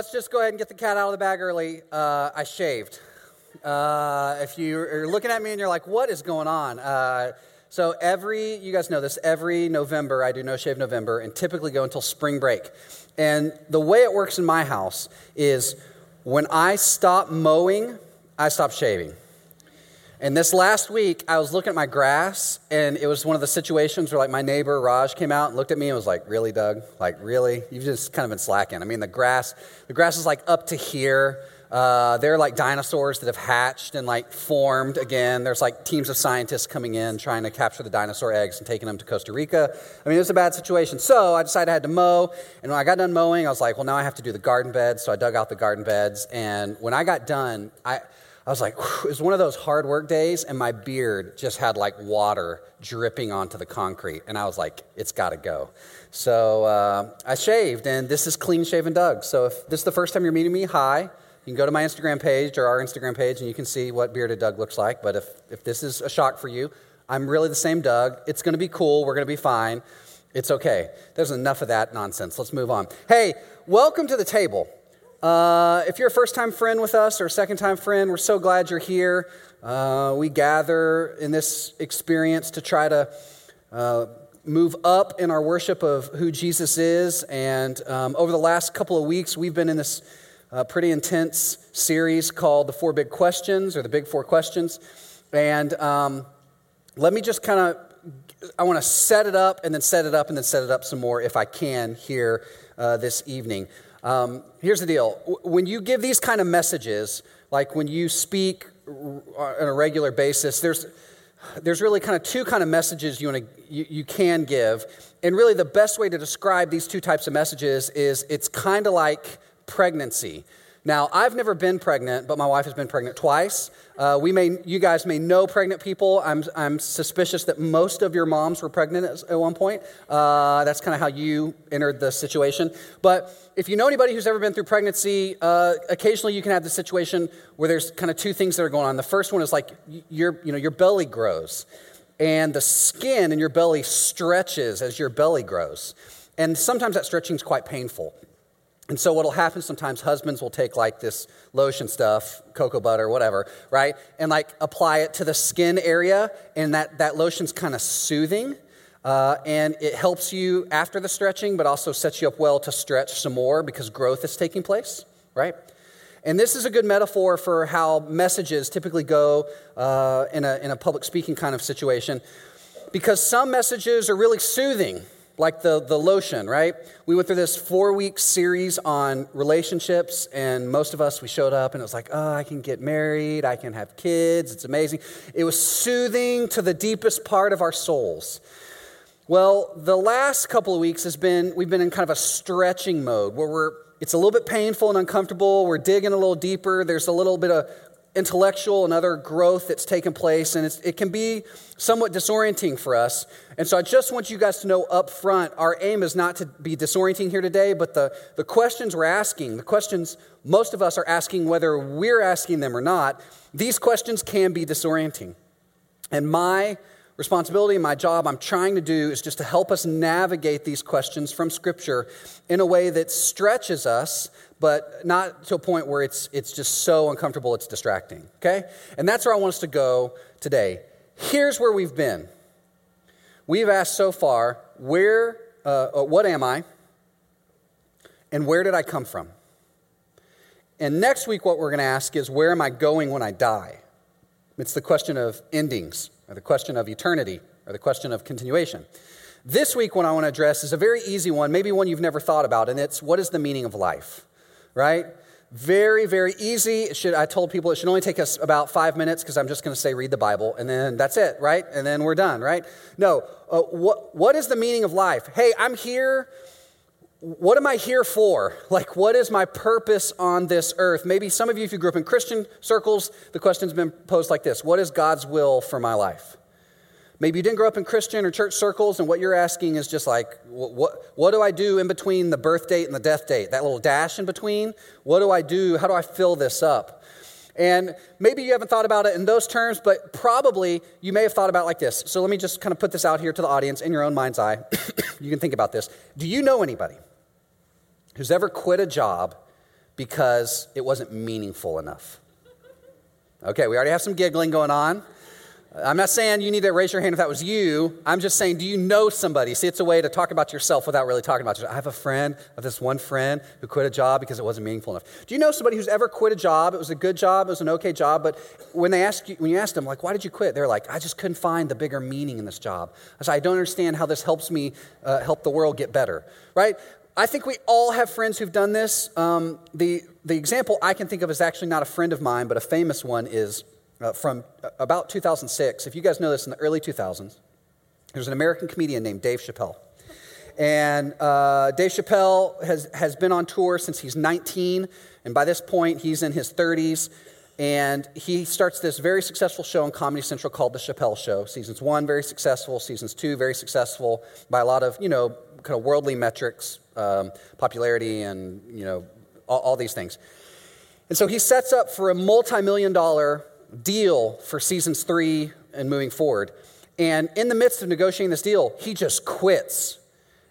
Let's just go ahead and get the cat out of the bag early. Uh, I shaved. Uh, if you're looking at me and you're like, what is going on? Uh, so every, you guys know this, every November I do No Shave November and typically go until spring break. And the way it works in my house is when I stop mowing, I stop shaving. And this last week, I was looking at my grass, and it was one of the situations where, like, my neighbor Raj came out and looked at me and was like, "Really, Doug? Like, really? You've just kind of been slacking. I mean, the grass, the grass is like up to here. Uh, they're like dinosaurs that have hatched and like formed again. There's like teams of scientists coming in trying to capture the dinosaur eggs and taking them to Costa Rica. I mean, it was a bad situation. So I decided I had to mow. And when I got done mowing, I was like, well, now I have to do the garden beds. So I dug out the garden beds. And when I got done, I, I was like, it was one of those hard work days, and my beard just had like water dripping onto the concrete. And I was like, it's got to go. So uh, I shaved, and this is Clean Shaven Doug. So if this is the first time you're meeting me, hi. You can go to my Instagram page or our Instagram page, and you can see what Bearded Doug looks like. But if, if this is a shock for you, I'm really the same Doug. It's going to be cool. We're going to be fine. It's okay. There's enough of that nonsense. Let's move on. Hey, welcome to the table. Uh, if you're a first time friend with us or a second time friend, we're so glad you're here. Uh, we gather in this experience to try to uh, move up in our worship of who Jesus is. And um, over the last couple of weeks, we've been in this uh, pretty intense series called The Four Big Questions or The Big Four Questions. And um, let me just kind of, I want to set it up and then set it up and then set it up some more if I can here uh, this evening. Um, here's the deal. When you give these kind of messages, like when you speak on a regular basis, there's there's really kind of two kind of messages you, wanna, you, you can give. And really the best way to describe these two types of messages is it's kind of like pregnancy now, I've never been pregnant, but my wife has been pregnant twice. Uh, we may, you guys may know pregnant people. I'm, I'm suspicious that most of your moms were pregnant at, at one point. Uh, that's kind of how you entered the situation. But if you know anybody who's ever been through pregnancy, uh, occasionally you can have the situation where there's kind of two things that are going on. The first one is like your, you know, your belly grows, and the skin in your belly stretches as your belly grows. And sometimes that stretching is quite painful. And so what'll happen sometimes, husbands will take like this lotion stuff, cocoa butter, whatever, right? And like apply it to the skin area, and that, that lotion's kind of soothing. Uh, and it helps you after the stretching, but also sets you up well to stretch some more because growth is taking place, right? And this is a good metaphor for how messages typically go uh, in, a, in a public speaking kind of situation because some messages are really soothing like the, the lotion, right? We went through this four week series on relationships, and most of us, we showed up and it was like, oh, I can get married, I can have kids, it's amazing. It was soothing to the deepest part of our souls. Well, the last couple of weeks has been, we've been in kind of a stretching mode where we're, it's a little bit painful and uncomfortable. We're digging a little deeper. There's a little bit of intellectual and other growth that's taken place, and it can be somewhat disorienting for us. And so I just want you guys to know up front our aim is not to be disorienting here today, but the, the questions we're asking, the questions most of us are asking, whether we're asking them or not, these questions can be disorienting. And my responsibility my job I'm trying to do is just to help us navigate these questions from Scripture in a way that stretches us, but not to a point where it's, it's just so uncomfortable it's distracting, okay? And that's where I want us to go today. Here's where we've been. We've asked so far, where, uh, uh what am I? And where did I come from? And next week, what we're going to ask is, where am I going when I die? It's the question of endings or the question of eternity, or the question of continuation. This week, what I want to address is a very easy one, maybe one you've never thought about, and it's what is the meaning of life, right? Very, very easy. Should, I told people it should only take us about five minutes because I'm just going to say read the Bible, and then that's it, right? And then we're done, right? No. Uh, what, what is the meaning of life? Hey, I'm here what am I here for? Like, what is my purpose on this earth? Maybe some of you, if you grew up in Christian circles, the question's been posed like this What is God's will for my life? Maybe you didn't grow up in Christian or church circles, and what you're asking is just like, what, what, what, do I do in between the birth date and the death date? That little dash in between? What do I do? How do I fill this up? And maybe you haven't thought about it in those terms, but probably you may have thought about like this. So let me just kind of put this out here to the audience in your own mind's eye. you can think about this. Do you know anybody? who's ever quit a job because it wasn't meaningful enough? Okay, we already have some giggling going on. I'm not saying you need to raise your hand if that was you. I'm just saying, do you know somebody? See, it's a way to talk about yourself without really talking about yourself. I have a friend, of this one friend who quit a job because it wasn't meaningful enough. Do you know somebody who's ever quit a job? It was a good job, it was an okay job, but when they ask you, when you ask them, like, why did you quit? They're like, I just couldn't find the bigger meaning in this job. I said, I don't understand how this helps me uh, help the world get better, right? I think we all have friends who've done this. Um, the, the example I can think of is actually not a friend of mine, but a famous one is uh, from uh, about 2006. If you guys know this, in the early 2000s, there's an American comedian named Dave Chappelle. And uh, Dave Chappelle has, has been on tour since he's 19, and by this point, he's in his 30s. And he starts this very successful show on Comedy Central called The Chappelle Show. Seasons one, very successful. Seasons two, very successful by a lot of, you know, kind of worldly metrics, um, popularity, and, you know, all, all these things. And so he sets up for a multi million dollar deal for seasons three and moving forward. And in the midst of negotiating this deal, he just quits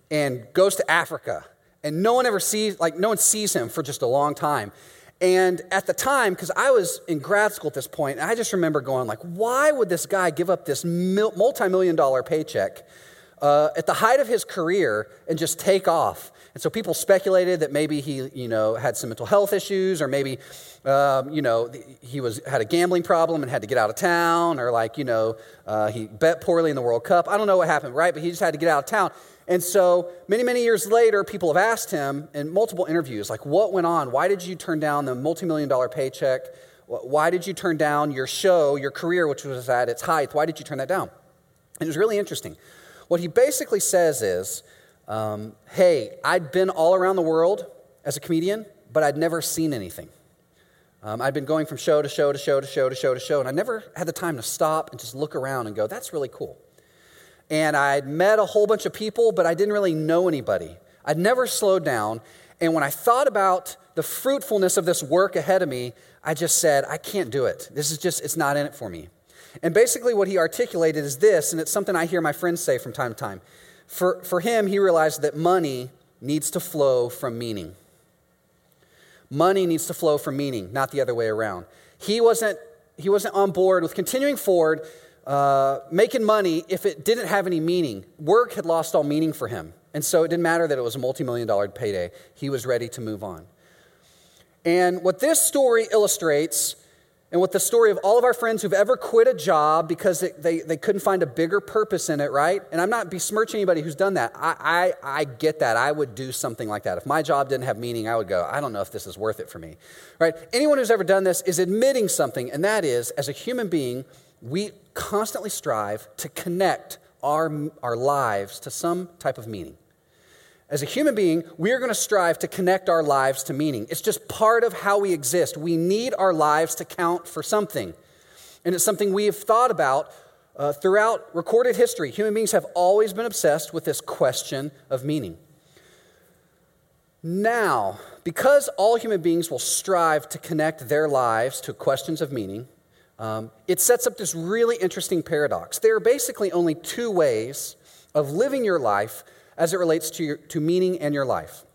and goes to Africa. And no one ever sees, like, no one sees him for just a long time. And at the time, because I was in grad school at this point, I just remember going, like, why would this guy give up this multi million dollar paycheck uh, at the height of his career and just take off? And so people speculated that maybe he, you know, had some mental health issues, or maybe, um, you know, he was had a gambling problem and had to get out of town, or like, you know, uh, he bet poorly in the World Cup. I don't know what happened, right? But he just had to get out of town. And so many, many years later, people have asked him in multiple interviews, like, what went on? Why did you turn down the multi-million dollar paycheck? Why did you turn down your show, your career, which was at its height? Why did you turn that down? And it was really interesting. What he basically says is um, hey, I'd been all around the world as a comedian, but I'd never seen anything. Um, I'd been going from show to show to show to show to show to show, and I never had the time to stop and just look around and go, that's really cool. And I'd met a whole bunch of people, but I didn't really know anybody. I'd never slowed down. And when I thought about the fruitfulness of this work ahead of me, I just said, I can't do it. This is just, it's not in it for me. And basically, what he articulated is this, and it's something I hear my friends say from time to time. For, for him, he realized that money needs to flow from meaning. Money needs to flow from meaning, not the other way around. He wasn't, he wasn't on board with continuing forward, uh, making money if it didn't have any meaning. Work had lost all meaning for him. And so it didn't matter that it was a multi million dollar payday. He was ready to move on. And what this story illustrates and with the story of all of our friends who've ever quit a job because they, they, they, couldn't find a bigger purpose in it, right? And I'm not besmirching anybody who's done that. I, I, I get that. I would do something like that. If my job didn't have meaning, I would go, I don't know if this is worth it for me, right? Anyone who's ever done this is admitting something, and that is, as a human being, we constantly strive to connect our, our lives to some type of meaning. As a human being, we are going to strive to connect our lives to meaning. It's just part of how we exist. We need our lives to count for something. And it's something we have thought about uh, throughout recorded history. Human beings have always been obsessed with this question of meaning. Now, because all human beings will strive to connect their lives to questions of meaning, um, it sets up this really interesting paradox. There are basically only two ways of living your life as it relates to, your, to meaning and your life.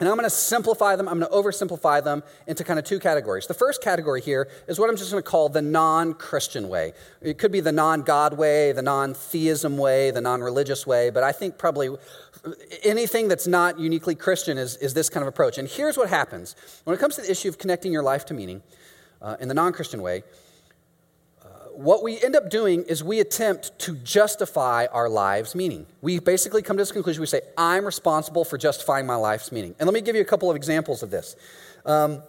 And I'm going to simplify them, I'm going to oversimplify them into kind of two categories. The first category here is what I'm just going to call the non Christian way. It could be the non God way, the non theism way, the non religious way, but I think probably anything that's not uniquely Christian is, is this kind of approach. And here's what happens when it comes to the issue of connecting your life to meaning uh, in the non Christian way what we end up doing is we attempt to justify our lives' meaning. We basically come to this conclusion. We say, I'm responsible for justifying my life's meaning. And let me give you a couple of examples of this. Um,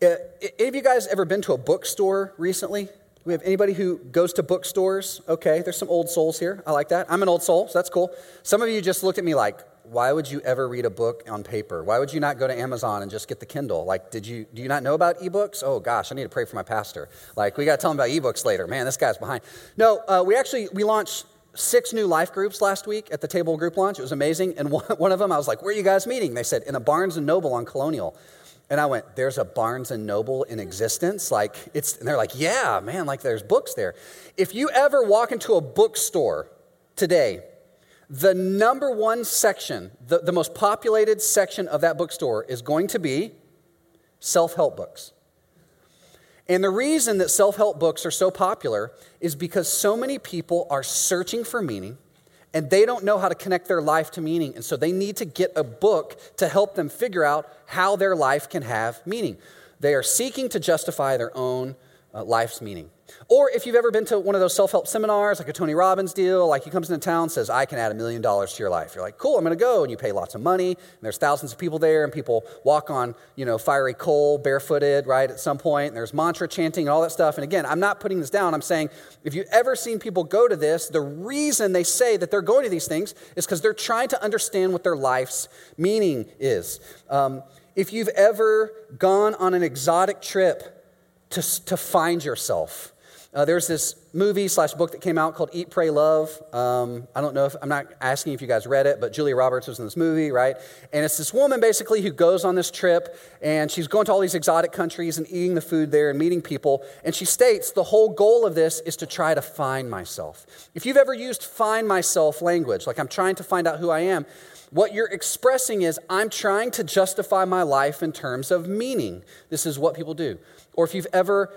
any of you guys ever been to a bookstore recently? We have anybody who goes to bookstores? Okay, there's some old souls here. I like that. I'm an old soul, so that's cool. Some of you just looked at me like, why would you ever read a book on paper? Why would you not go to Amazon and just get the Kindle? Like, did you do you not know about ebooks? Oh gosh, I need to pray for my pastor. Like, we got to tell him about ebooks later. Man, this guy's behind. No, uh, we actually we launched six new life groups last week at the table group launch. It was amazing. And one, one of them, I was like, "Where are you guys meeting?" They said, "In a Barnes and Noble on Colonial." And I went, "There's a Barnes and Noble in existence?" Like, it's. And they're like, "Yeah, man. Like, there's books there." If you ever walk into a bookstore today the number one section, the, the most populated section of that bookstore is going to be self help books. And the reason that self help books are so popular is because so many people are searching for meaning and they don't know how to connect their life to meaning. And so they need to get a book to help them figure out how their life can have meaning. They are seeking to justify their own uh, life's meaning. Or if you've ever been to one of those self help seminars, like a Tony Robbins deal, like he comes into town and says, I can add a million dollars to your life. You're like, cool, I'm going to go. And you pay lots of money, and there's thousands of people there, and people walk on, you know, fiery coal, barefooted, right, at some point, and there's mantra chanting and all that stuff. And again, I'm not putting this down. I'm saying if you've ever seen people go to this, the reason they say that they're going to these things is because they're trying to understand what their life's meaning is. Um, if you've ever gone on an exotic trip to, to find yourself, uh, there's this movie slash book that came out called Eat, Pray, Love. Um, I don't know if, I'm not asking if you guys read it, but Julia Roberts was in this movie, right? And it's this woman basically who goes on this trip and she's going to all these exotic countries and eating the food there and meeting people. And she states the whole goal of this is to try to find myself. If you've ever used find myself language, like I'm trying to find out who I am, what you're expressing is I'm trying to justify my life in terms of meaning. This is what people do. Or if you've ever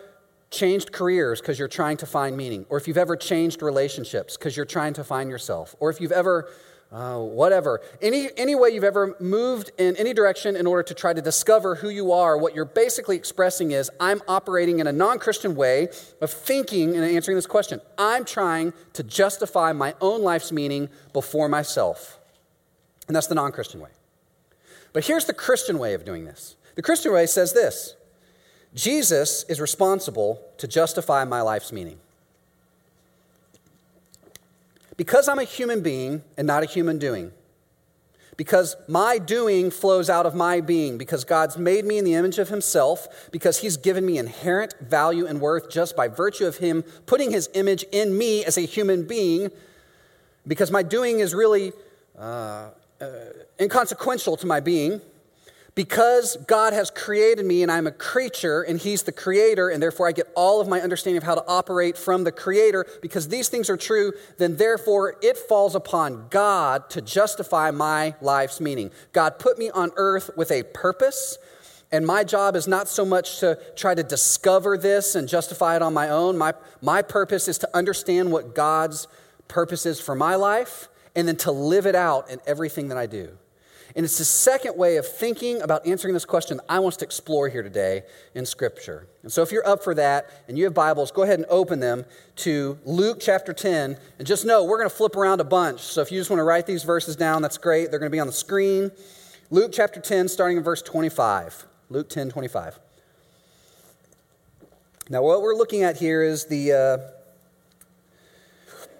changed careers because you're trying to find meaning, or if you've ever changed relationships because you're trying to find yourself, or if you've ever, uh, whatever, any, any way you've ever moved in any direction in order to try to discover who you are, what you're basically expressing is I'm operating in a non Christian way of thinking and answering this question. I'm trying to justify my own life's meaning before myself. And that's the non Christian way. But here's the Christian way of doing this the Christian way says this Jesus is responsible to justify my life's meaning. Because I'm a human being and not a human doing, because my doing flows out of my being, because God's made me in the image of Himself, because He's given me inherent value and worth just by virtue of Him putting His image in me as a human being, because my doing is really uh, uh, inconsequential to my being because God has created me and I'm a creature and He's the creator, and therefore I get all of my understanding of how to operate from the creator, because these things are true, then therefore it falls upon God to justify my life's meaning. God put me on earth with a purpose. And my job is not so much to try to discover this and justify it on my own. My, my purpose is to understand what God's purpose is for my life and then to live it out in everything that I do. And it's the second way of thinking about answering this question that I want us to explore here today in Scripture. And so if you're up for that and you have Bibles, go ahead and open them to Luke chapter 10. And just know we're going to flip around a bunch. So if you just want to write these verses down, that's great. They're going to be on the screen. Luke chapter 10, starting in verse 25. Luke 10, 25. Now, what we're looking at here is the, uh,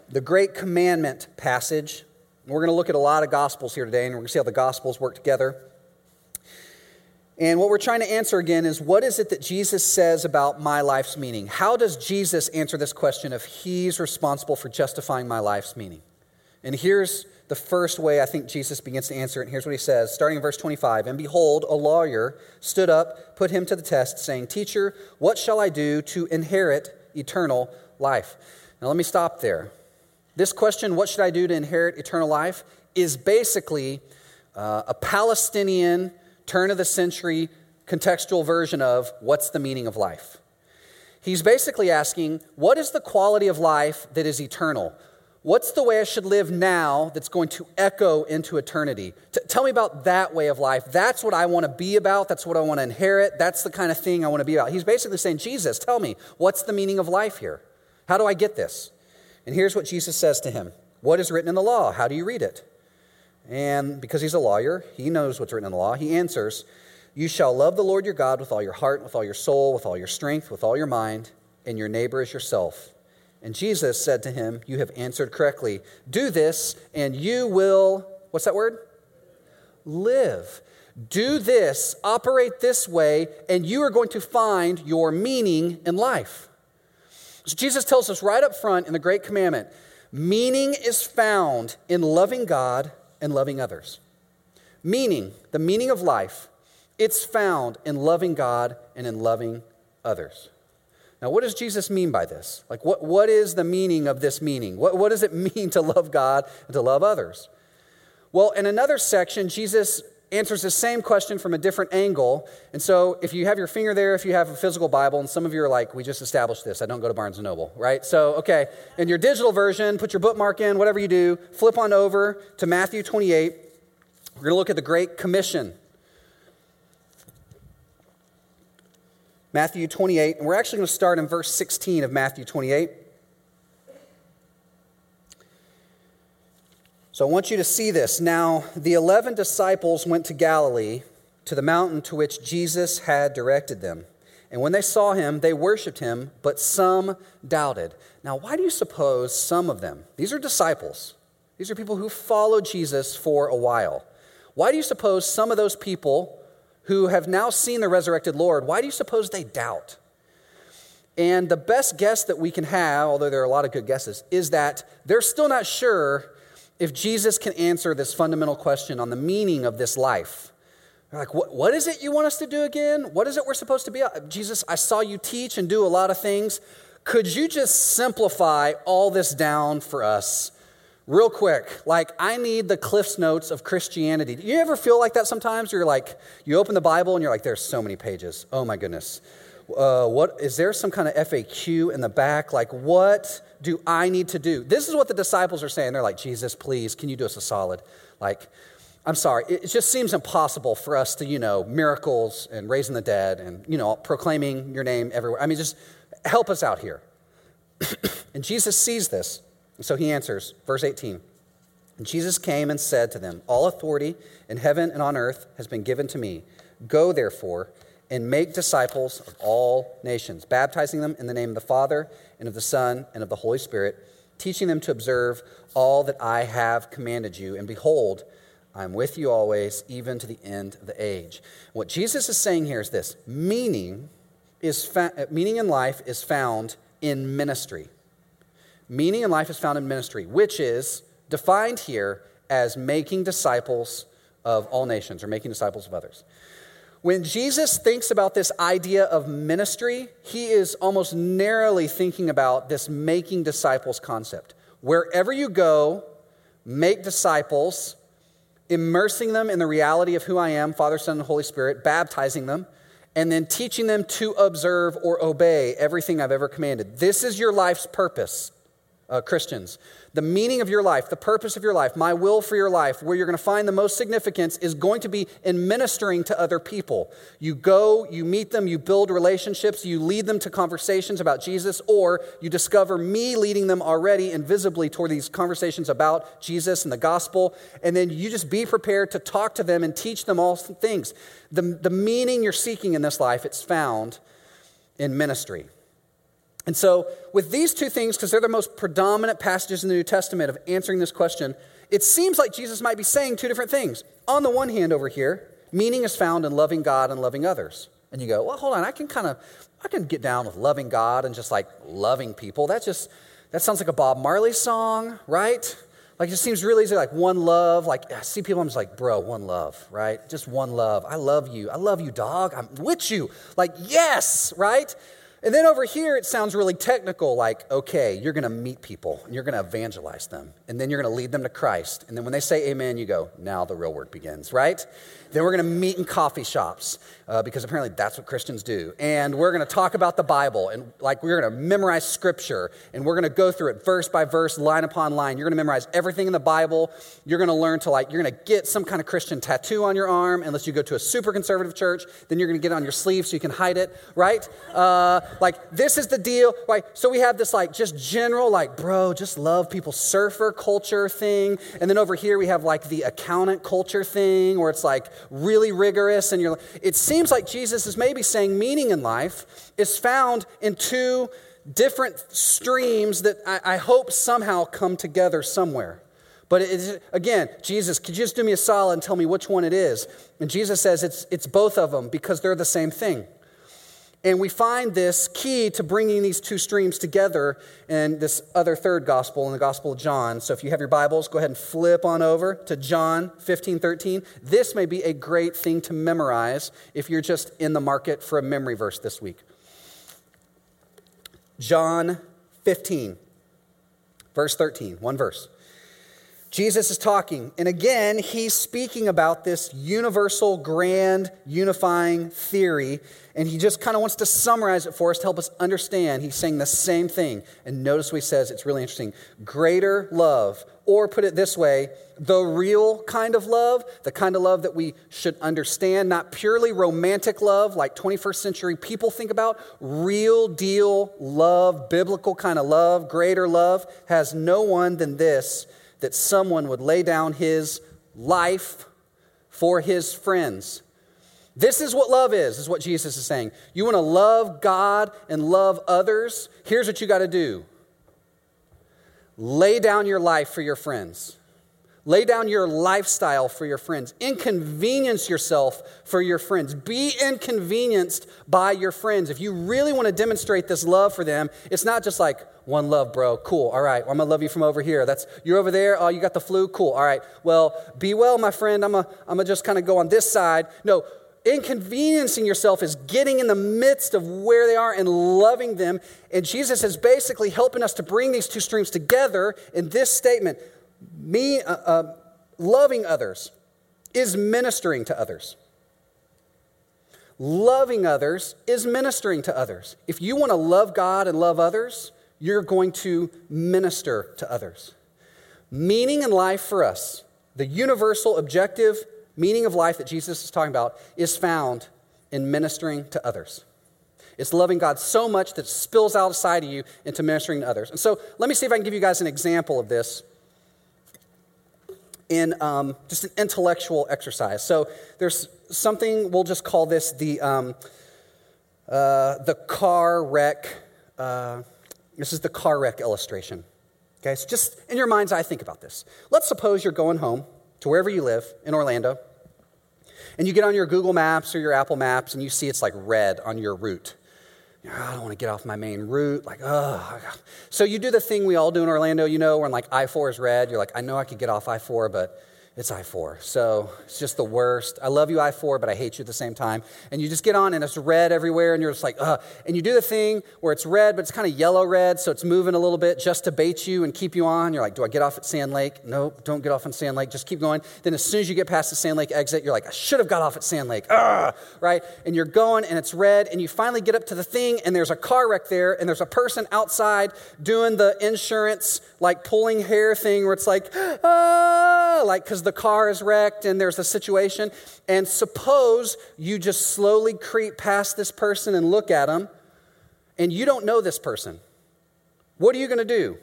the Great Commandment passage we're going to look at a lot of Gospels here today, and we're going to see how the Gospels work together. And what we're trying to answer again is what is it that Jesus says about my life's meaning? How does Jesus answer this question if he's responsible for justifying my life's meaning? And here's the first way I think Jesus begins to answer it. And here's what he says, starting in verse 25 And behold, a lawyer stood up, put him to the test, saying, Teacher, what shall I do to inherit eternal life? Now let me stop there. This question, what should I do to inherit eternal life, is basically uh, a Palestinian turn of the century contextual version of what's the meaning of life. He's basically asking, what is the quality of life that is eternal? What's the way I should live now that's going to echo into eternity? T- tell me about that way of life. That's what I want to be about. That's what I want to inherit. That's the kind of thing I want to be about. He's basically saying, Jesus, tell me, what's the meaning of life here? How do I get this? And here's what Jesus says to him What is written in the law? How do you read it? And because he's a lawyer, he knows what's written in the law. He answers, You shall love the Lord your God with all your heart, with all your soul, with all your strength, with all your mind, and your neighbor as yourself. And Jesus said to him, You have answered correctly. Do this, and you will, what's that word? Live. Do this, operate this way, and you are going to find your meaning in life. So Jesus tells us right up front in the Great Commandment meaning is found in loving God and loving others. Meaning, the meaning of life, it's found in loving God and in loving others. Now, what does Jesus mean by this? Like, what, what is the meaning of this meaning? What, what does it mean to love God and to love others? Well, in another section, Jesus answers the same question from a different angle. And so, if you have your finger there, if you have a physical Bible, and some of you are like, we just established this, I don't go to Barnes and Noble, right? So, okay, in your digital version, put your bookmark in, whatever you do, flip on over to Matthew 28. We're going to look at the Great Commission. Matthew 28, and we're actually going to start in verse 16 of Matthew 28. So I want you to see this. Now, the 11 disciples went to Galilee, to the mountain to which Jesus had directed them. And when they saw him, they worshiped him, but some doubted. Now, why do you suppose some of them, these are disciples, these are people who followed Jesus for a while. Why do you suppose some of those people who have now seen the resurrected Lord, why do you suppose they doubt? And the best guess that we can have, although there are a lot of good guesses, is that they're still not sure if Jesus can answer this fundamental question on the meaning of this life. They're like, what, what is it you want us to do again? What is it we're supposed to be? Uh, Jesus, I saw you teach and do a lot of things. Could you just simplify all this down for us real quick? Like, I need the Cliff's Notes of Christianity. Do you ever feel like that sometimes? You're like, you open the Bible and you're like, there's so many pages. Oh my goodness. Uh, what is there some kind of FAQ in the back? Like, what do I need to do? This is what the disciples are saying. They're like, Jesus, please, can you do us a solid? Like, I'm sorry, it just seems impossible for us to, you know, miracles and raising the dead and, you know, proclaiming your name everywhere. I mean, just help us out here. and Jesus sees this. So he answers, verse 18. And Jesus came and said to them, All authority in heaven and on earth has been given to me. Go, therefore, and make disciples of all nations, baptizing them in the name of the Father and of the Son and of the Holy Spirit, teaching them to observe all that I have commanded you. And behold, I'm with you always, even to the end of the age. What Jesus is saying here is this meaning, is fa- meaning in life is found in ministry. Meaning in life is found in ministry, which is defined here as making disciples of all nations or making disciples of others. When Jesus thinks about this idea of ministry, he is almost narrowly thinking about this making disciples concept. Wherever you go, make disciples, immersing them in the reality of who I am, Father, Son, and Holy Spirit, baptizing them, and then teaching them to observe or obey everything I've ever commanded. This is your life's purpose, uh, Christians. The meaning of your life, the purpose of your life, my will for your life, where you're going to find the most significance is going to be in ministering to other people. You go, you meet them, you build relationships, you lead them to conversations about Jesus, or you discover me leading them already invisibly toward these conversations about Jesus and the gospel, and then you just be prepared to talk to them and teach them all things. The, the meaning you're seeking in this life, it's found in ministry. And so, with these two things, because they're the most predominant passages in the New Testament of answering this question, it seems like Jesus might be saying two different things. On the one hand, over here, meaning is found in loving God and loving others. And you go, well, hold on, I can kind of, I can get down with loving God and just like loving people. That just, that sounds like a Bob Marley song, right? Like it just seems really easy, like one love. Like I see people, I'm just like, bro, one love, right? Just one love. I love you. I love you, dog. I'm with you. Like, yes, right? And then over here, it sounds really technical like, okay, you're going to meet people and you're going to evangelize them. And then you're going to lead them to Christ. And then when they say amen, you go, now the real work begins, right? Then we're going to meet in coffee shops uh, because apparently that's what Christians do. And we're going to talk about the Bible and like we're going to memorize scripture and we're going to go through it verse by verse, line upon line. You're going to memorize everything in the Bible. You're going to learn to like, you're going to get some kind of Christian tattoo on your arm unless you go to a super conservative church. Then you're going to get it on your sleeve so you can hide it, right? Uh, like this is the deal, right? So we have this like just general, like, bro, just love people surfer culture thing. And then over here we have like the accountant culture thing where it's like, really rigorous and you're it seems like jesus is maybe saying meaning in life is found in two different streams that i, I hope somehow come together somewhere. But again jesus could you just do me a solid and tell me which one it is? And jesus says it's, it's both of them because they're the same thing and we find this key to bringing these two streams together in this other third gospel, in the Gospel of John. So if you have your Bibles, go ahead and flip on over to John 15 13. This may be a great thing to memorize if you're just in the market for a memory verse this week. John 15, verse 13, one verse. Jesus is talking, and again, he's speaking about this universal, grand, unifying theory, and he just kind of wants to summarize it for us to help us understand. He's saying the same thing. And notice what he says, it's really interesting. Greater love, or put it this way, the real kind of love, the kind of love that we should understand, not purely romantic love like 21st century people think about, real deal love, biblical kind of love, greater love, has no one than this that someone would lay down his life for his friends. This is what love is, is what Jesus is saying. You want to love God and love others? Here's what you got to do lay down your life for your friends. Lay down your lifestyle for your friends. Inconvenience yourself for your friends. Be inconvenienced by your friends. If you really want to demonstrate this love for them, it's not just like, one love, bro. Cool. All right. I'm to love you from over here. That's you're over there. Oh, you got the flu. Cool. All right. Well, be well, my friend. I'm going I'm to just kind of go on this side. No, inconveniencing yourself is getting in the midst of where they are and loving them. And Jesus is basically helping us to bring these two streams together in this statement me uh, uh, loving others is ministering to others. Loving others is ministering to others. If you want to love God and love others, you're going to minister to others. Meaning in life for us, the universal objective meaning of life that Jesus is talking about, is found in ministering to others. It's loving God so much that it spills outside of you into ministering to others. And so let me see if I can give you guys an example of this in um, just an intellectual exercise. So there's something, we'll just call this the, um, uh, the car wreck. Uh, this is the car wreck illustration. Okay, so just in your mind's eye, think about this. Let's suppose you're going home to wherever you live in Orlando, and you get on your Google Maps or your Apple Maps, and you see it's like red on your route. Oh, I don't want to get off my main route. Like, oh. So you do the thing we all do in Orlando, you know, when like I 4 is red. You're like, I know I could get off I 4, but it's I 4. So it's just the worst. I love you, I 4, but I hate you at the same time. And you just get on and it's red everywhere and you're just like, ugh. And you do the thing where it's red, but it's kind of yellow red, so it's moving a little bit just to bait you and keep you on. You're like, do I get off at Sand Lake? No, don't get off on Sand Lake. Just keep going. Then as soon as you get past the Sand Lake exit, you're like, I should have got off at Sand Lake. Ugh, right? And you're going and it's red and you finally get up to the thing and there's a car wreck there and there's a person outside doing the insurance, like pulling hair thing where it's like, ah, like because the car is wrecked and there's a situation. And suppose you just slowly creep past this person and look at them, and you don't know this person. What are you going to do?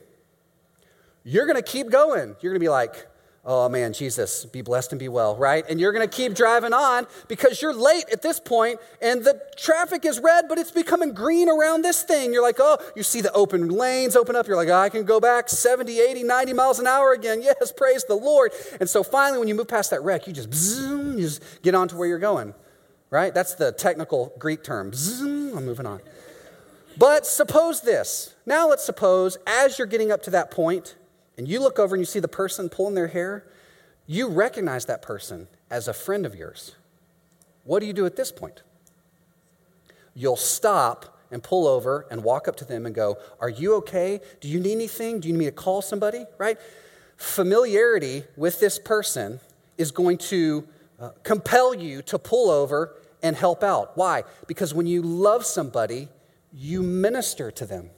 You're going to keep going. You're going to be like, oh man, Jesus, be blessed and be well, right? And you're to keep driving on because you're late at this point and the traffic is red, but it's becoming green around this thing. You're like, oh, you see the open lanes open up. You're like, oh, I can go back 70, 80, 90 miles an hour again. Yes, praise the Lord. And so finally, when you move past that wreck, you just, zoom, you just get on to where you're going, right? That's the technical Greek term. Zoom, I'm moving on. But suppose this. Now let's suppose as you're getting up to that point, and you look over and you see the person pulling their hair, you recognize that person as a friend of yours. What do you do at this point? You'll stop and pull over and walk up to them and go, Are you okay? Do you need anything? Do you need me to call somebody? Right? Familiarity with this person is going to uh, compel you to pull over and help out. Why? Because when you love somebody, you minister to them.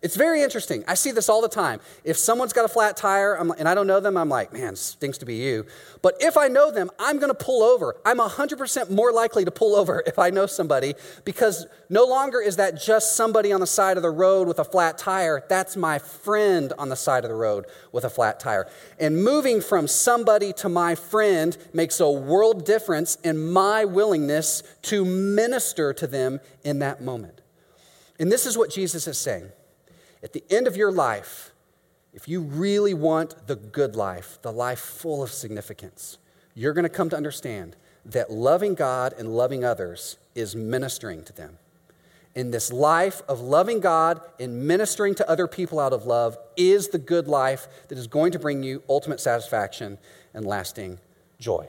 It's very interesting. I see this all the time. If someone's got a flat tire I'm, and I don't know them, I'm like, man, stinks to be you. But if I know them, I'm going to pull over. I'm 100% more likely to pull over if I know somebody because no longer is that just somebody on the side of the road with a flat tire. That's my friend on the side of the road with a flat tire. And moving from somebody to my friend makes a world difference in my willingness to minister to them in that moment. And this is what Jesus is saying. At the end of your life, if you really want the good life, the life full of significance, you're going to come to understand that loving God and loving others is ministering to them. In this life of loving God and ministering to other people out of love is the good life that is going to bring you ultimate satisfaction and lasting joy.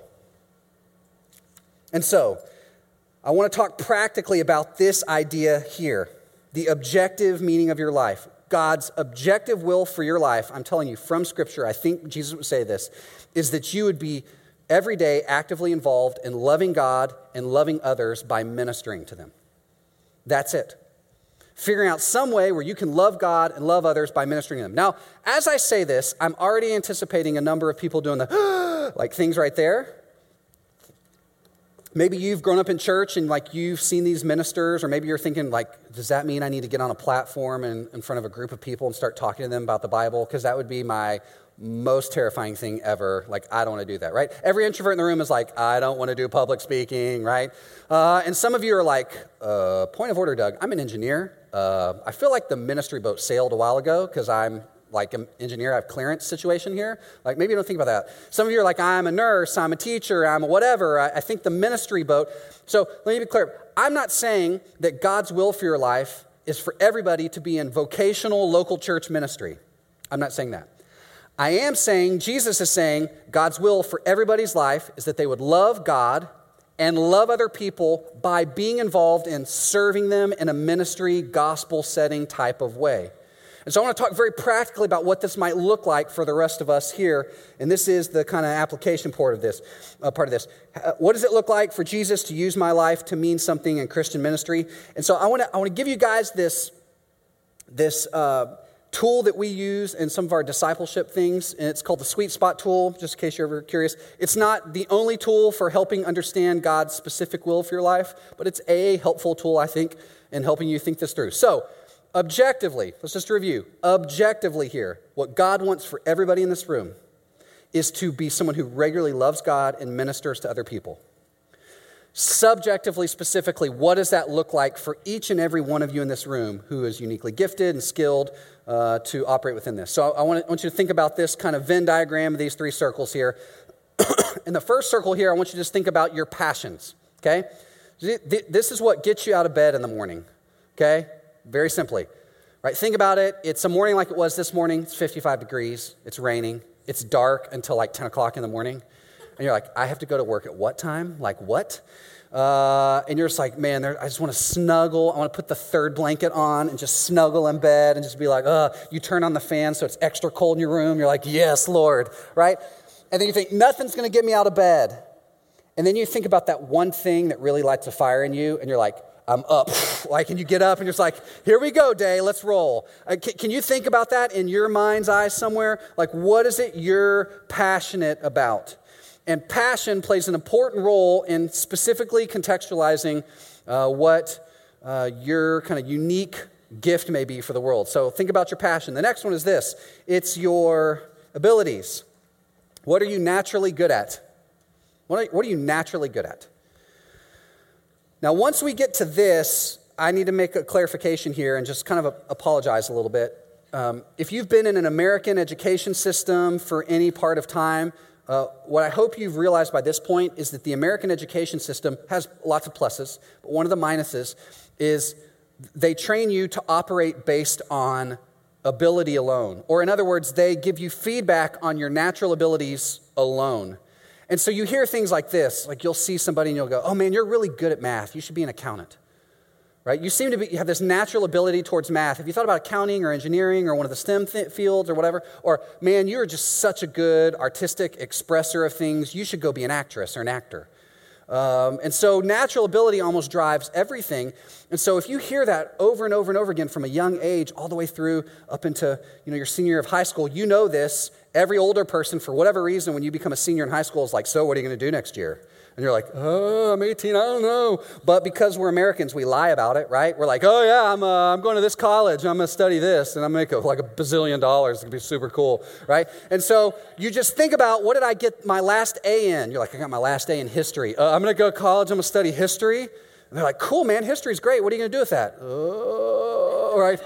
And so, I want to talk practically about this idea here the objective meaning of your life, God's objective will for your life, I'm telling you from Scripture, I think Jesus would say this, is that you would be every day actively involved in loving God and loving others by ministering to them. That's it. Figuring out some way where you can love God and love others by ministering to them. Now, as I say this, I'm already anticipating a number of people doing the like things right there. Maybe you've grown up in church and like you've seen these ministers, or maybe you're thinking, like, does that mean I need to get on a platform and in front of a group of people and start talking to them about the Bible? Because that would be my most terrifying thing ever. Like, I don't want to do that, right? Every introvert in the room is like, I don't want to do public speaking, right? Uh, and some of you are like, uh, point of order, Doug, I'm an engineer. Uh, I feel like the ministry boat sailed a while ago because I'm like an engineer, I have clearance situation here. Like, maybe you don't think about that. Some of you are like, I'm a nurse, I'm a teacher, I'm a whatever. I, I think the ministry boat. So let me be clear. I'm not saying that God's will for your life is for everybody to be in vocational local church ministry. I'm not saying that. I am saying, Jesus is saying, God's will for everybody's life is that they would love God and love other people by being involved in serving them in a ministry, gospel setting type of way. And so I want to talk very practically about what this might look like for the rest of us here. And this is the kind of application part of this. Uh, part of this. Uh, what does it look like for Jesus to use my life to mean something in Christian ministry? And so I want to I want to give you guys this this. Uh, tool that we use in some of our discipleship things, and it's called the Sweet Spot tool, just in case you're ever curious. It's not the only tool for helping understand God's specific will for your life, but it's a helpful tool, I think, in helping you think this through. So, objectively, let's just review. Objectively, here, what God wants for everybody in this room is to be someone who regularly loves God and ministers to other people. Subjectively, specifically, what does that look like for each and every one of you in this room who is uniquely gifted and skilled uh, to operate within this? So, I want, I want you to think about this kind of Venn diagram of these three circles here. in the first circle here, I want you to just think about your passions, okay? This is what gets you out of bed in the morning, okay? Very simply, right? Think about it. It's a morning like it was this morning. It's 55 degrees. It's raining. It's dark until like 10 o'clock in the morning. And you're like, I have to go to work at what time? Like what? Uh, and you're just like, man, I just want to snuggle. I want to put the third blanket on and just snuggle in bed and just be like, uh, you turn on the fan so it's extra cold in your room. You're like, yes, Lord, right? And then you think, nothing's going to get me out of bed. And then you think about that one thing that really lights a fire in you, and you're like, I'm up. Like, and you get up and you're just like, here we go, day, let's roll. Uh, can, can you think about that in your mind's eye somewhere? Like, what is it you're passionate about? And passion plays an important role in specifically contextualizing uh, what uh, your kind of unique gift may be for the world. So think about your passion. The next one is this it's your abilities. What are you naturally good at? What are, what are you naturally good at? Now, once we get to this, I need to make a clarification here and just kind of apologize a little bit. Um, if you've been in an American education system for any part of time, uh, what I hope you've realized by this point is that the American education system has lots of pluses, but one of the minuses is they train you to operate based on ability alone. Or, in other words, they give you feedback on your natural abilities alone. And so you hear things like this, like you'll see somebody and you'll go, oh man, you're really good at math. You should be an accountant. Right? You seem to be, you have this natural ability towards math. Have you thought about accounting or engineering or one of the STEM th- fields or whatever? Or, man, you're just such a good artistic expresser of things. You should go be an actress or an actor. Um, and so natural ability almost drives everything. And so if you hear that over and over and over again from a young age, all the way through up into you know, your senior year of high school, you know this. Every older person, for whatever reason, when you become a senior in high school, is like, so what are you going to do next year? And you're like, oh, I'm 18, I don't know. But because we're Americans, we lie about it, right? We're like, oh, yeah, I'm, uh, I'm going to this college, I'm going to study this, and I'm going to make like a bazillion dollars. It's going to be super cool, right? And so you just think about, what did I get my last A in? You're like, I got my last A in history. Uh, I'm going to go to college, I'm going to study history. And they're like, cool, man, history's great. What are you going to do with that? Oh, right?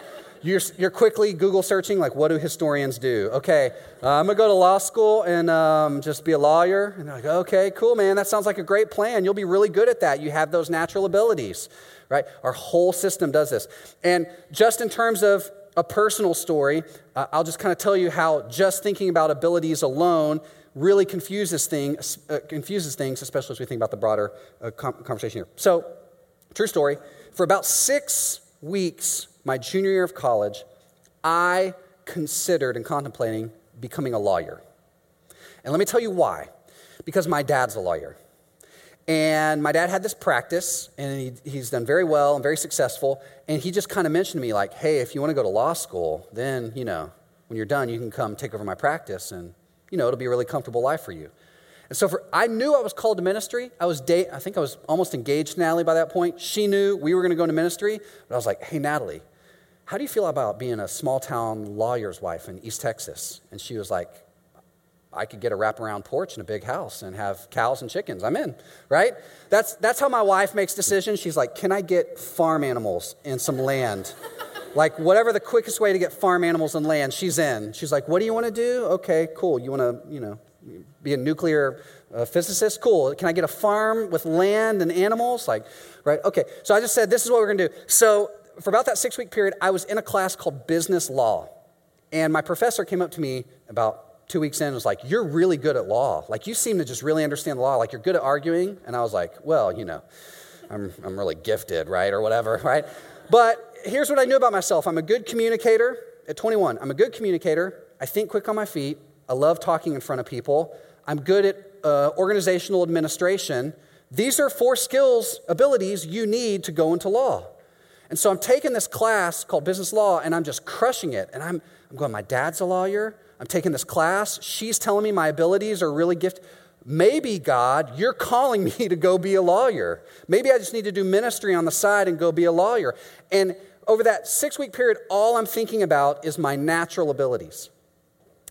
You're, you're quickly Google searching, like, what do historians do? Okay, uh, I'm gonna go to law school and um, just be a lawyer. And they're like, okay, cool, man, that sounds like a great plan. You'll be really good at that. You have those natural abilities, right? Our whole system does this. And just in terms of a personal story, uh, I'll just kind of tell you how just thinking about abilities alone really confuses things, uh, confuses things, especially as we think about the broader uh, conversation here. So, true story. For about six weeks my junior year of college, I considered and contemplating becoming a lawyer. And let me tell you why. Because my dad's a lawyer. And my dad had this practice, and he, he's done very well and very successful. And he just kind of mentioned to me, like, hey, if you want to go to law school, then, you know, when you're done, you can come take over my practice, and, you know, it'll be a really comfortable life for you. And so for, I knew I was called to ministry. I was date, I think I was almost engaged to Natalie by that point. She knew we were going to go into ministry, but I was like, hey, Natalie, how do you feel about being a small town lawyer's wife in East Texas? And she was like, I could get a wraparound porch and a big house and have cows and chickens. I'm in, right? That's, that's how my wife makes decisions. She's like, Can I get farm animals and some land? like, whatever the quickest way to get farm animals and land, she's in. She's like, What do you want to do? Okay, cool. You want to, you know, be a nuclear uh, physicist? Cool. Can I get a farm with land and animals? Like, right? Okay. So I just said, This is what we're going to do. So for about that six week period, I was in a class called business law. And my professor came up to me about two weeks in and was like, You're really good at law. Like, you seem to just really understand the law. Like, you're good at arguing. And I was like, Well, you know, I'm, I'm really gifted, right? Or whatever, right? But here's what I knew about myself I'm a good communicator at 21. I'm a good communicator. I think quick on my feet. I love talking in front of people. I'm good at uh, organizational administration. These are four skills, abilities you need to go into law. And so I'm taking this class called business law and I'm just crushing it. And I'm, I'm going, my dad's a lawyer. I'm taking this class. She's telling me my abilities are really gifted. Maybe, God, you're calling me to go be a lawyer. Maybe I just need to do ministry on the side and go be a lawyer. And over that six week period, all I'm thinking about is my natural abilities.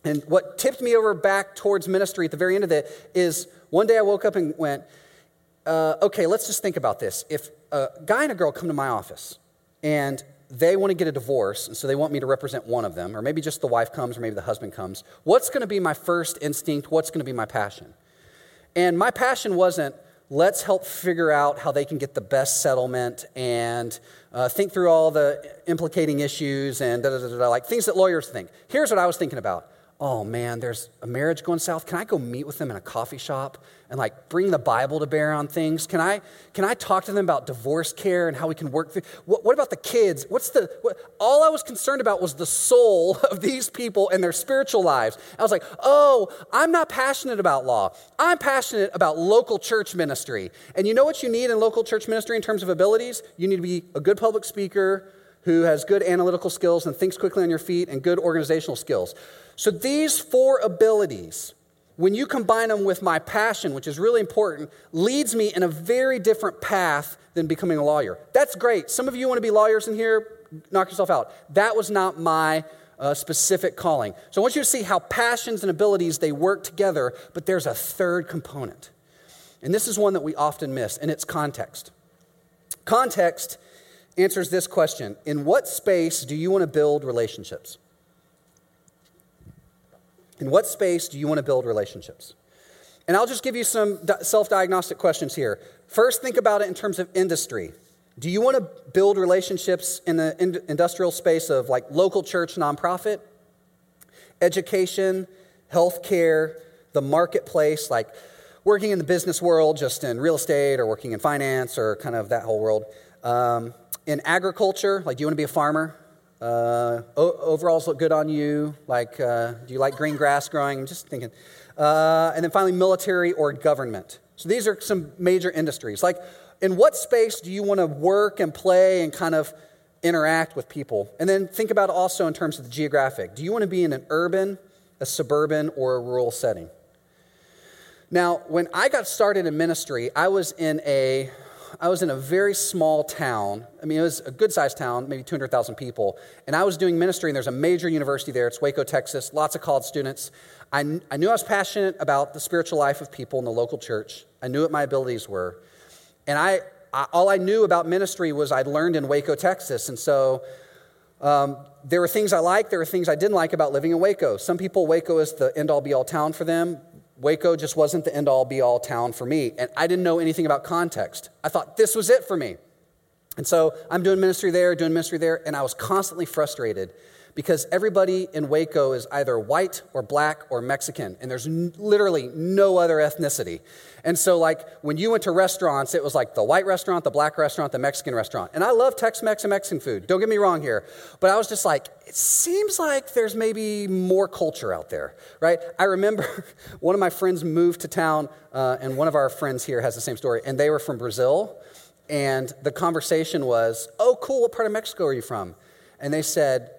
And what tipped me over back towards ministry at the very end of it is one day I woke up and went, uh, okay, let's just think about this. If a guy and a girl come to my office and they want to get a divorce, and so they want me to represent one of them, or maybe just the wife comes, or maybe the husband comes. What's going to be my first instinct? What's going to be my passion? And my passion wasn't, let's help figure out how they can get the best settlement and uh, think through all the implicating issues and da da da da, like things that lawyers think. Here's what I was thinking about oh man, there's a marriage going south. Can I go meet with them in a coffee shop and like bring the Bible to bear on things? Can I, can I talk to them about divorce care and how we can work through? What, what about the kids? What's the, what, all I was concerned about was the soul of these people and their spiritual lives. I was like, oh, I'm not passionate about law. I'm passionate about local church ministry. And you know what you need in local church ministry in terms of abilities? You need to be a good public speaker who has good analytical skills and thinks quickly on your feet and good organizational skills. So these four abilities, when you combine them with my passion, which is really important, leads me in a very different path than becoming a lawyer. That's great. Some of you want to be lawyers in here, knock yourself out. That was not my uh, specific calling. So I want you to see how passions and abilities they work together, but there's a third component. And this is one that we often miss, and it's context. Context answers this question In what space do you want to build relationships? In what space do you want to build relationships? And I'll just give you some self diagnostic questions here. First, think about it in terms of industry. Do you want to build relationships in the industrial space of like local church, nonprofit, education, healthcare, the marketplace, like working in the business world, just in real estate or working in finance or kind of that whole world? Um, in agriculture, like do you want to be a farmer? Uh, overalls look good on you. Like, uh, do you like green grass growing? I'm just thinking. Uh, and then finally, military or government. So these are some major industries. Like, in what space do you want to work and play and kind of interact with people? And then think about also in terms of the geographic. Do you want to be in an urban, a suburban, or a rural setting? Now, when I got started in ministry, I was in a I was in a very small town. I mean, it was a good sized town, maybe 200,000 people. And I was doing ministry, and there's a major university there. It's Waco, Texas, lots of college students. I, I knew I was passionate about the spiritual life of people in the local church. I knew what my abilities were. And I, I all I knew about ministry was I'd learned in Waco, Texas. And so um, there were things I liked, there were things I didn't like about living in Waco. Some people, Waco is the end all be all town for them. Waco just wasn't the end all be all town for me. And I didn't know anything about context. I thought this was it for me. And so I'm doing ministry there, doing ministry there, and I was constantly frustrated because everybody in Waco is either white or black or Mexican, and there's n- literally no other ethnicity. And so, like, when you went to restaurants, it was like the white restaurant, the black restaurant, the Mexican restaurant. And I love Tex Mex and Mexican food, don't get me wrong here. But I was just like, it seems like there's maybe more culture out there, right? I remember one of my friends moved to town, uh, and one of our friends here has the same story, and they were from Brazil. And the conversation was, oh, cool, what part of Mexico are you from? And they said,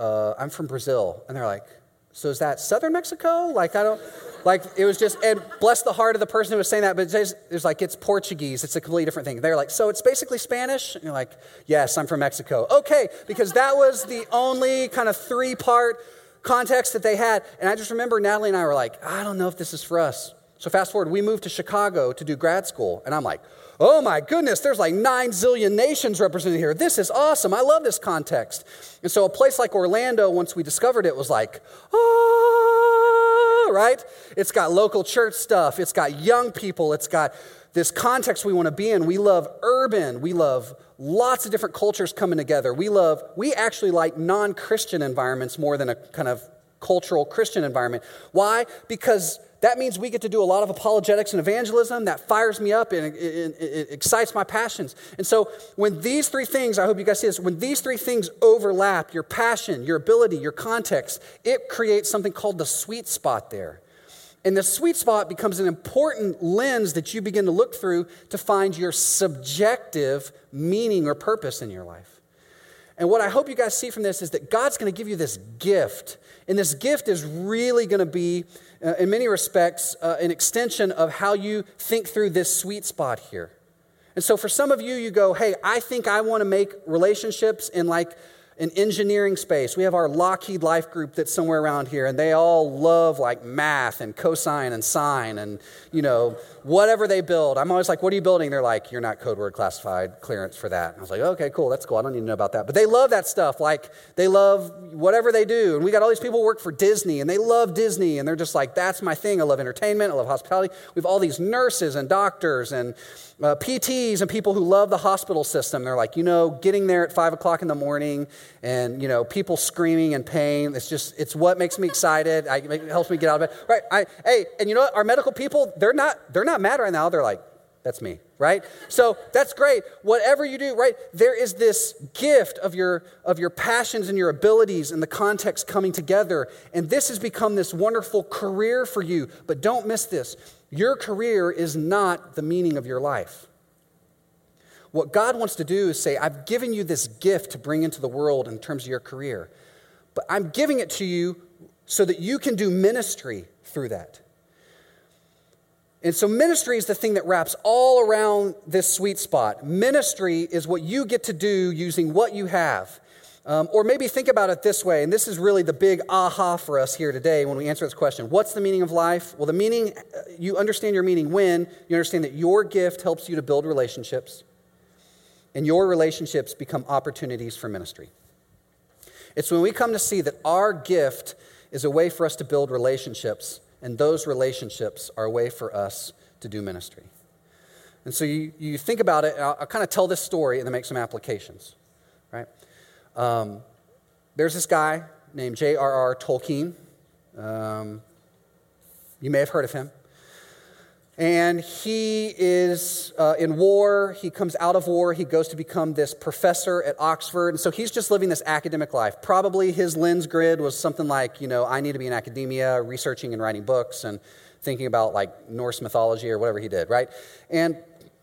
uh, I'm from Brazil. And they're like, so is that southern Mexico? Like, I don't, like, it was just, and bless the heart of the person who was saying that, but it's, it's like, it's Portuguese. It's a completely different thing. They're like, so it's basically Spanish? And you're like, yes, I'm from Mexico. Okay, because that was the only kind of three part context that they had. And I just remember Natalie and I were like, I don't know if this is for us. So fast forward, we moved to Chicago to do grad school. And I'm like, oh my goodness, there's like nine zillion nations represented here. This is awesome. I love this context. And so a place like Orlando, once we discovered it, was like, oh, right? It's got local church stuff, it's got young people, it's got this context we want to be in. We love urban, we love lots of different cultures coming together. We love, we actually like non Christian environments more than a kind of cultural Christian environment. Why? Because that means we get to do a lot of apologetics and evangelism. That fires me up and it, it, it, excites my passions. And so, when these three things, I hope you guys see this, when these three things overlap your passion, your ability, your context, it creates something called the sweet spot there. And the sweet spot becomes an important lens that you begin to look through to find your subjective meaning or purpose in your life. And what I hope you guys see from this is that God's going to give you this gift. And this gift is really going to be uh, in many respects, uh, an extension of how you think through this sweet spot here. And so for some of you, you go, hey, I think I want to make relationships in like an engineering space. We have our Lockheed Life group that's somewhere around here, and they all love like math and cosine and sine and, you know, whatever they build. I'm always like, what are you building? They're like, you're not code word classified clearance for that. And I was like, okay, cool, that's cool. I don't need to know about that. But they love that stuff. Like, they love whatever they do. And we got all these people work for Disney, and they love Disney, and they're just like, that's my thing. I love entertainment, I love hospitality. We have all these nurses and doctors and uh, PTs and people who love the hospital system. They're like, you know, getting there at five o'clock in the morning and, you know, people screaming in pain. It's just, it's what makes me excited. I, it helps me get out of bed. Right. I, hey, and you know what? Our medical people, they're not, they're not mad right now. They're like, that's me, right? So that's great. Whatever you do, right? There is this gift of your of your passions and your abilities and the context coming together. And this has become this wonderful career for you. But don't miss this. Your career is not the meaning of your life. What God wants to do is say, I've given you this gift to bring into the world in terms of your career, but I'm giving it to you so that you can do ministry through that. And so, ministry is the thing that wraps all around this sweet spot. Ministry is what you get to do using what you have. Um, or maybe think about it this way, and this is really the big aha for us here today when we answer this question What's the meaning of life? Well, the meaning, uh, you understand your meaning when you understand that your gift helps you to build relationships, and your relationships become opportunities for ministry. It's when we come to see that our gift is a way for us to build relationships, and those relationships are a way for us to do ministry. And so you, you think about it, I'll, I'll kind of tell this story and then make some applications, right? Um, there's this guy named J.R.R. Tolkien. Um, you may have heard of him. And he is uh, in war. He comes out of war. He goes to become this professor at Oxford. And so he's just living this academic life. Probably his lens grid was something like, you know, I need to be in academia, researching and writing books and thinking about like Norse mythology or whatever he did, right? And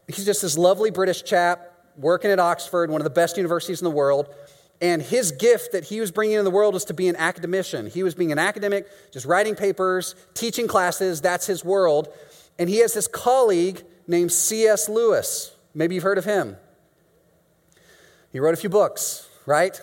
he's just this lovely British chap working at Oxford, one of the best universities in the world. And his gift that he was bringing in the world was to be an academician. He was being an academic, just writing papers, teaching classes. That's his world. And he has this colleague named C.S. Lewis. Maybe you've heard of him. He wrote a few books, right?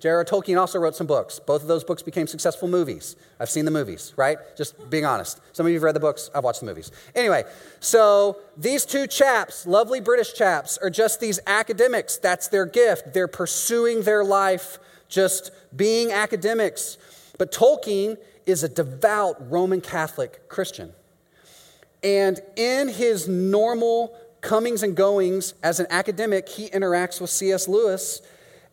J.R.R. Tolkien also wrote some books. Both of those books became successful movies. I've seen the movies, right? Just being honest. Some of you have read the books, I've watched the movies. Anyway, so these two chaps, lovely British chaps, are just these academics. That's their gift. They're pursuing their life, just being academics. But Tolkien is a devout Roman Catholic Christian. And in his normal comings and goings as an academic, he interacts with C.S. Lewis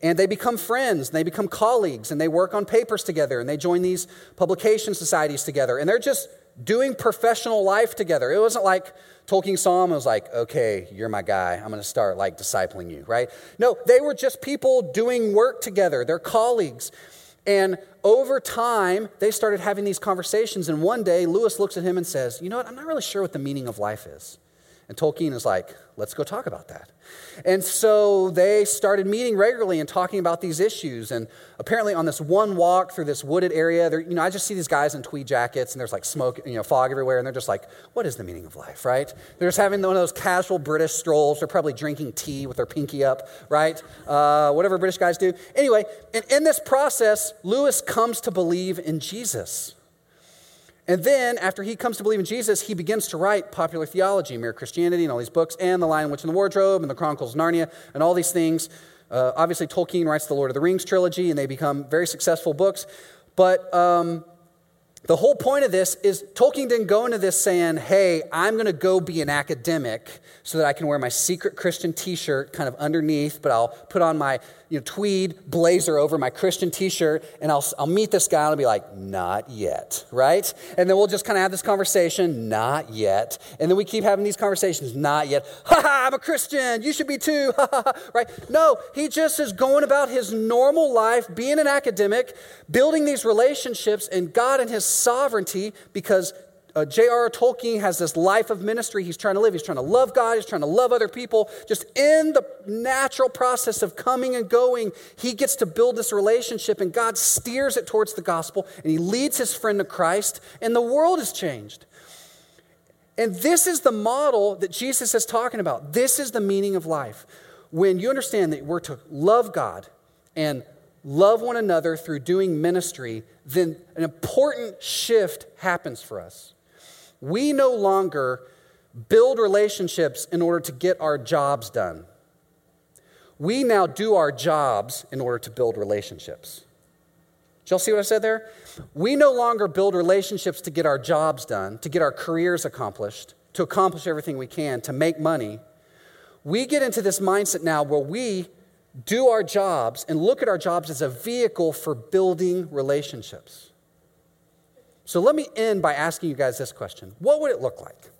And they become friends, and they become colleagues, and they work on papers together, and they join these publication societies together. And they're just doing professional life together. It wasn't like Tolkien saw him was like, okay, you're my guy. I'm going to start like discipling you, right? No, they were just people doing work together. They're colleagues. And over time, they started having these conversations. And one day, Lewis looks at him and says, You know what? I'm not really sure what the meaning of life is. And Tolkien is like, let's go talk about that. And so they started meeting regularly and talking about these issues. And apparently, on this one walk through this wooded area, you know, I just see these guys in tweed jackets and there's like smoke, you know, fog everywhere. And they're just like, what is the meaning of life, right? They're just having one of those casual British strolls. They're probably drinking tea with their pinky up, right? Uh, whatever British guys do. Anyway, and in this process, Lewis comes to believe in Jesus. And then, after he comes to believe in Jesus, he begins to write popular theology, Mere Christianity, and all these books, and The Lion, Witch, and the Wardrobe, and The Chronicles of Narnia, and all these things. Uh, obviously, Tolkien writes the Lord of the Rings trilogy, and they become very successful books. But um, the whole point of this is Tolkien didn't go into this saying, hey, I'm going to go be an academic so that I can wear my secret Christian t shirt kind of underneath, but I'll put on my you know, tweed blazer over my Christian t shirt and I'll, I'll meet this guy and I'll be like, not yet, right? And then we'll just kind of have this conversation, not yet. And then we keep having these conversations, not yet. Ha ha, I'm a Christian, you should be too, ha ha, right? No, he just is going about his normal life, being an academic, building these relationships, and God and his sovereignty because uh, J.R.R. Tolkien has this life of ministry he's trying to live. He's trying to love God, he's trying to love other people. Just in the natural process of coming and going, he gets to build this relationship, and God steers it towards the gospel, and he leads his friend to Christ, and the world is changed. And this is the model that Jesus is talking about. This is the meaning of life. When you understand that we're to love God and love one another through doing ministry, then an important shift happens for us. We no longer build relationships in order to get our jobs done. We now do our jobs in order to build relationships. Did y'all see what I said there? We no longer build relationships to get our jobs done, to get our careers accomplished, to accomplish everything we can, to make money. We get into this mindset now where we do our jobs and look at our jobs as a vehicle for building relationships. So let me end by asking you guys this question What would it look like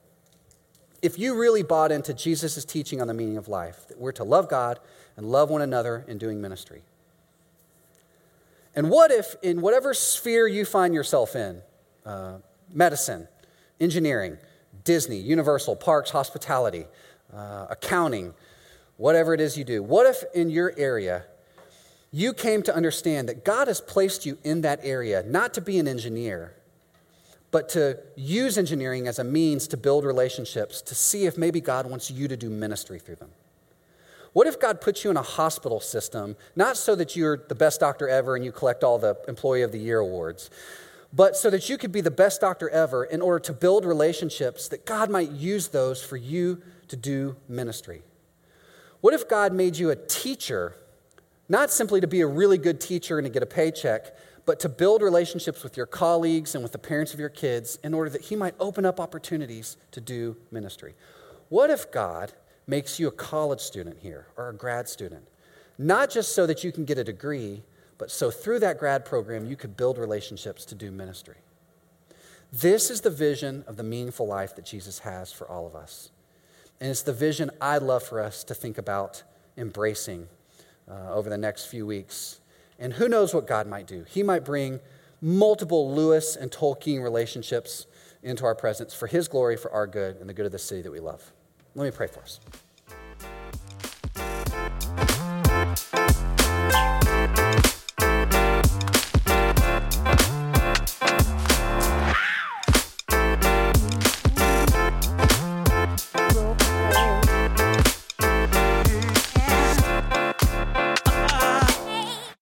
if you really bought into Jesus' teaching on the meaning of life, that we're to love God and love one another in doing ministry? And what if, in whatever sphere you find yourself in, uh, medicine, engineering, Disney, Universal, parks, hospitality, uh, accounting, whatever it is you do, what if in your area you came to understand that God has placed you in that area not to be an engineer, but to use engineering as a means to build relationships, to see if maybe God wants you to do ministry through them. What if God put you in a hospital system, not so that you're the best doctor ever and you collect all the Employee of the Year awards, but so that you could be the best doctor ever in order to build relationships that God might use those for you to do ministry? What if God made you a teacher, not simply to be a really good teacher and to get a paycheck, but to build relationships with your colleagues and with the parents of your kids in order that He might open up opportunities to do ministry. What if God makes you a college student here or a grad student? Not just so that you can get a degree, but so through that grad program you could build relationships to do ministry. This is the vision of the meaningful life that Jesus has for all of us. And it's the vision I'd love for us to think about embracing uh, over the next few weeks and who knows what God might do? He might bring multiple Lewis and Tolkien relationships into our presence for His glory, for our good, and the good of the city that we love. Let me pray for us.